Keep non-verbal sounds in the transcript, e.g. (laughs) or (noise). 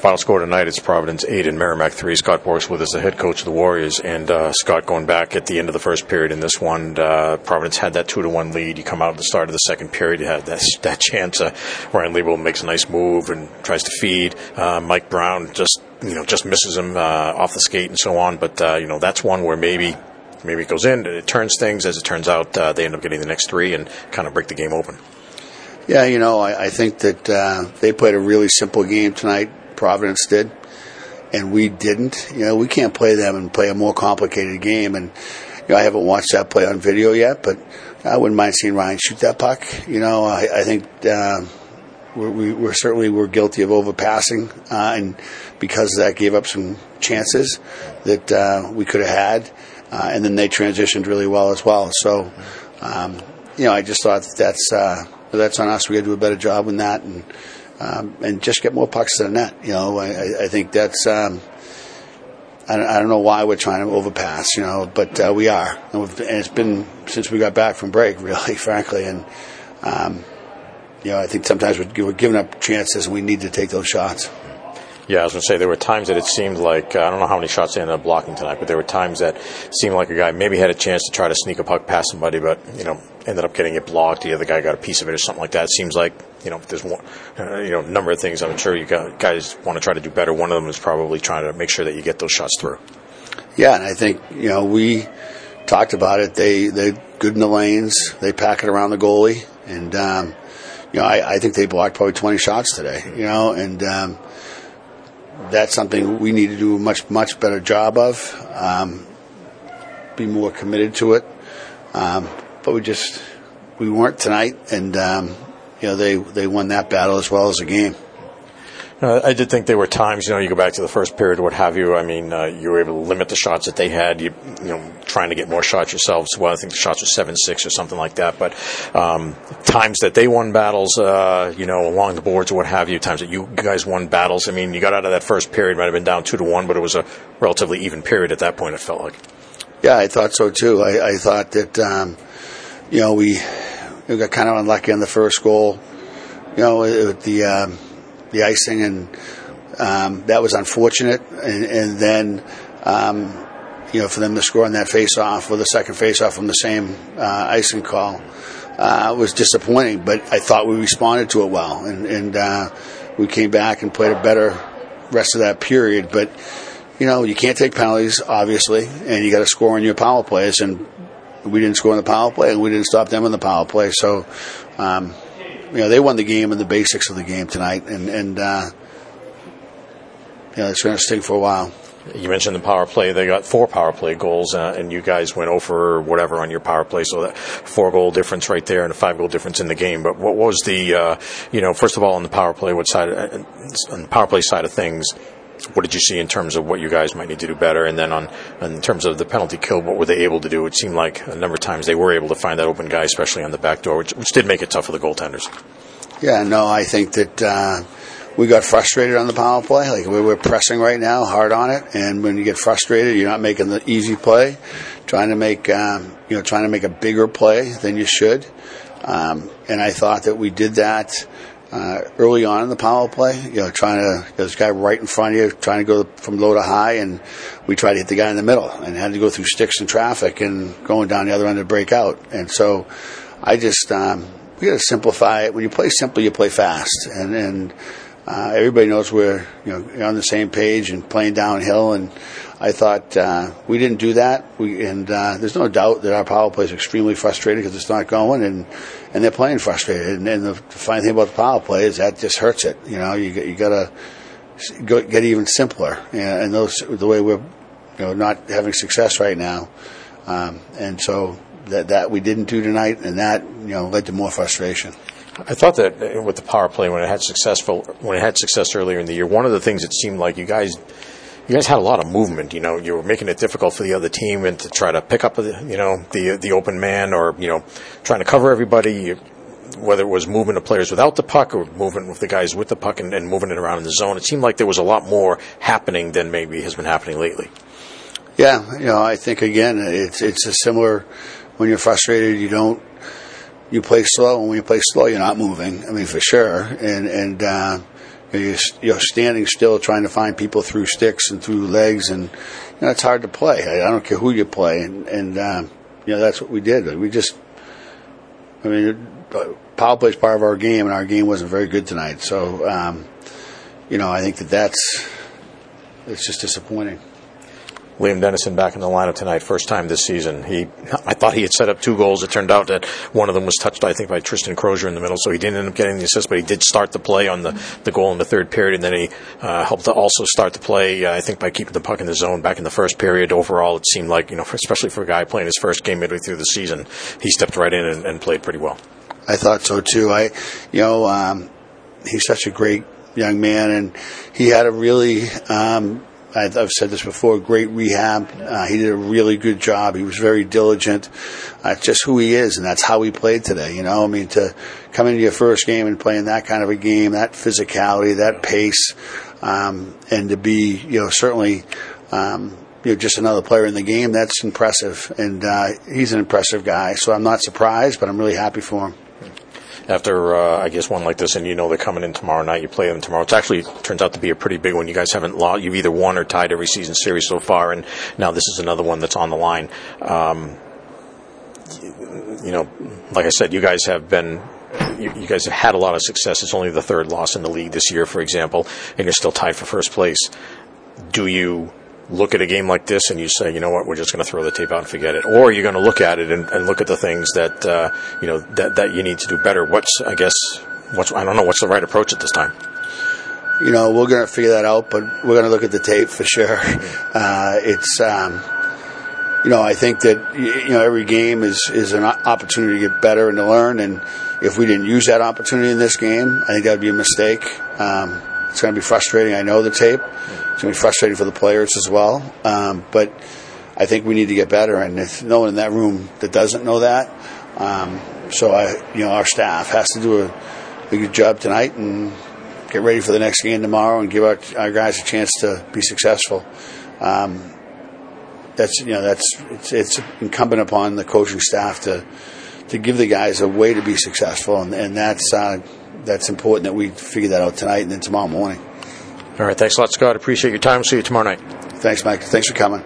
Final score tonight is Providence 8 and Merrimack 3. Scott Borek with us, the head coach of the Warriors. And uh, Scott, going back at the end of the first period in this one, uh, Providence had that 2 to 1 lead. You come out at the start of the second period, you had that, (laughs) that chance. Uh, Ryan Lieberl makes a nice move and tries to feed. Uh, Mike Brown just you know just misses him uh, off the skate and so on. But uh, you know that's one where maybe maybe it goes in, it turns things. As it turns out, they end up getting the next three and kind of break the game open. Yeah, you know, I, I think that they played a really simple game tonight Providence did, and we didn't. You know, we can't play them and play a more complicated game. And you know, I haven't watched that play on video yet, but I wouldn't mind seeing Ryan shoot that puck. You know, I, I think uh, we're, we, we're certainly we're guilty of overpassing, uh, and because that gave up some chances that uh, we could have had, uh, and then they transitioned really well as well. So, um, you know, I just thought that that's uh, that's on us. We got to do a better job in that, and um, and just get more pucks to the net. You know, I, I think that's. Um, I, don't, I don't know why we're trying to overpass, you know, but uh, we are, and, and, it's been since we got back from break, (laughs) really, frankly, and um, you know, I think sometimes we're, we're giving up chances, and we need to take those shots. Yeah, I was going to say there were times that it seemed like uh, I don't know how many shots they ended up blocking tonight, but there were times that seemed like a guy maybe had a chance to try to sneak a puck past somebody, but you know ended up getting it blocked. The other guy got a piece of it or something like that. It seems like you know there's one, uh, you know, number of things. I'm sure you guys want to try to do better. One of them is probably trying to make sure that you get those shots through. Yeah, and I think you know we talked about it. They they good in the lanes. They pack it around the goalie, and um, you know I, I think they blocked probably 20 shots today. You know, and um, that's something we need to do a much much better job of. Um, be more committed to it. Um, but we just we weren't tonight, and um, you know they they won that battle as well as the game. Uh, I did think there were times, you know, you go back to the first period, what have you. I mean, uh, you were able to limit the shots that they had. You, you know, trying to get more shots yourselves. Well, I think the shots were seven six or something like that. But um, times that they won battles, uh, you know, along the boards or what have you. Times that you guys won battles. I mean, you got out of that first period, might have been down two to one, but it was a relatively even period at that point. It felt like. Yeah, I thought so too. I, I thought that. Um, you know, we, we got kind of unlucky on the first goal, you know, with the um, the icing, and um, that was unfortunate. And, and then, um, you know, for them to score on that face-off or the second face-off from the same uh, icing call uh, was disappointing. But I thought we responded to it well, and, and uh, we came back and played a better rest of that period. But you know, you can't take penalties, obviously, and you got to score on your power plays. And we didn't score in the power play, and we didn't stop them in the power play. So, um, you know, they won the game and the basics of the game tonight, and and uh, you know, it's going to sting for a while. You mentioned the power play. They got four power play goals, uh, and you guys went over whatever on your power play. So that four goal difference right there, and a five goal difference in the game. But what was the, uh, you know, first of all on the power play, what side, uh, on the power play side of things? What did you see in terms of what you guys might need to do better? And then on in terms of the penalty kill, what were they able to do? It seemed like a number of times they were able to find that open guy, especially on the back door, which, which did make it tough for the goaltenders. Yeah, no, I think that uh, we got frustrated on the power play. Like we were pressing right now, hard on it, and when you get frustrated, you're not making the easy play, trying to make um, you know trying to make a bigger play than you should. Um, and I thought that we did that uh, early on in the power play, you know, trying to, a guy right in front of you trying to go from low to high, and we tried to hit the guy in the middle and had to go through sticks and traffic and going down the other end to break out. And so I just, um, we got to simplify it. When you play simple, you play fast. And, and uh, everybody knows we're, you know, on the same page and playing downhill. And I thought uh, we didn't do that. We, and uh, there's no doubt that our power play is extremely frustrated because it's not going, and and they're playing frustrated. And, and the funny thing about the power play is that just hurts it. You know, you you got to get even simpler. And those the way we're you know not having success right now, um, and so that that we didn't do tonight, and that you know led to more frustration. I thought that with the power play when it had successful when it had success earlier in the year, one of the things it seemed like you guys you guys had a lot of movement. You know, you were making it difficult for the other team and to try to pick up, you know, the the open man or you know, trying to cover everybody. Whether it was movement of players without the puck or moving with the guys with the puck and, and moving it around in the zone, it seemed like there was a lot more happening than maybe has been happening lately. Yeah, you know, I think again, it's it's a similar. When you're frustrated, you don't you play slow, and when you play slow, you're not moving. I mean, for sure, and and uh, you're, you're standing still trying to find people through sticks and through legs, and you know, it's hard to play. I, I don't care who you play, and, and uh, you know that's what we did. We just, I mean, power play is part of our game, and our game wasn't very good tonight. So, um, you know, I think that that's it's just disappointing. Liam Dennison back in the lineup tonight, first time this season. He, I thought he had set up two goals. It turned out that one of them was touched, I think, by Tristan Crozier in the middle, so he didn't end up getting the assist, but he did start the play on the, the goal in the third period, and then he uh, helped to also start the play, uh, I think, by keeping the puck in the zone back in the first period. Overall, it seemed like, you know, especially for a guy playing his first game midway through the season, he stepped right in and, and played pretty well. I thought so too. I, you know, um, he's such a great young man, and he had a really um, I've said this before, great rehab. Uh, he did a really good job. He was very diligent. Uh, just who he is, and that's how he played today. You know, I mean, to come into your first game and play in that kind of a game, that physicality, that pace, um, and to be, you know, certainly, um, you know, just another player in the game, that's impressive. And uh, he's an impressive guy, so I'm not surprised, but I'm really happy for him after uh, I guess one like this, and you know they're coming in tomorrow night. You play them tomorrow. It actually turns out to be a pretty big one. You guys haven't lost. You've either won or tied every season series so far, and now this is another one that's on the line. Um, you know, like I said, you guys have been you, guys have had a lot of success. It's only the third loss in the league this year, for example, and you're still tied for first place. Do you look at a game like this and you say, you know what, we're just going to throw the tape out and forget it, or you're going to look at it and, and look at the things that uh, you know that that you need to do better. What's I guess what's I don't know what's the right approach at this time. You know, we're going to figure that out, but we're going to look at the tape for sure. (laughs) Uh, it's. Um, you know, I think that you know every game is is an opportunity to get better and to learn. And if we didn't use that opportunity in this game, I think that would be a mistake. Um, it's going to be frustrating. I know the tape. It's going to be frustrating for the players as well. Um, but I think we need to get better. And if no one in that room that doesn't know that, um, so I, you know, our staff has to do a, a, good job tonight and get ready for the next game tomorrow and give our, our guys a chance to be successful. Um, that's you know that's it's, it's, incumbent upon the coaching staff to to give the guys a way to be successful, and, and that's uh, that's important that we figure that out tonight and then tomorrow morning. All right. Thanks a lot, Scott. Appreciate your time. See you tomorrow night. Thanks, Mike. Thanks for coming.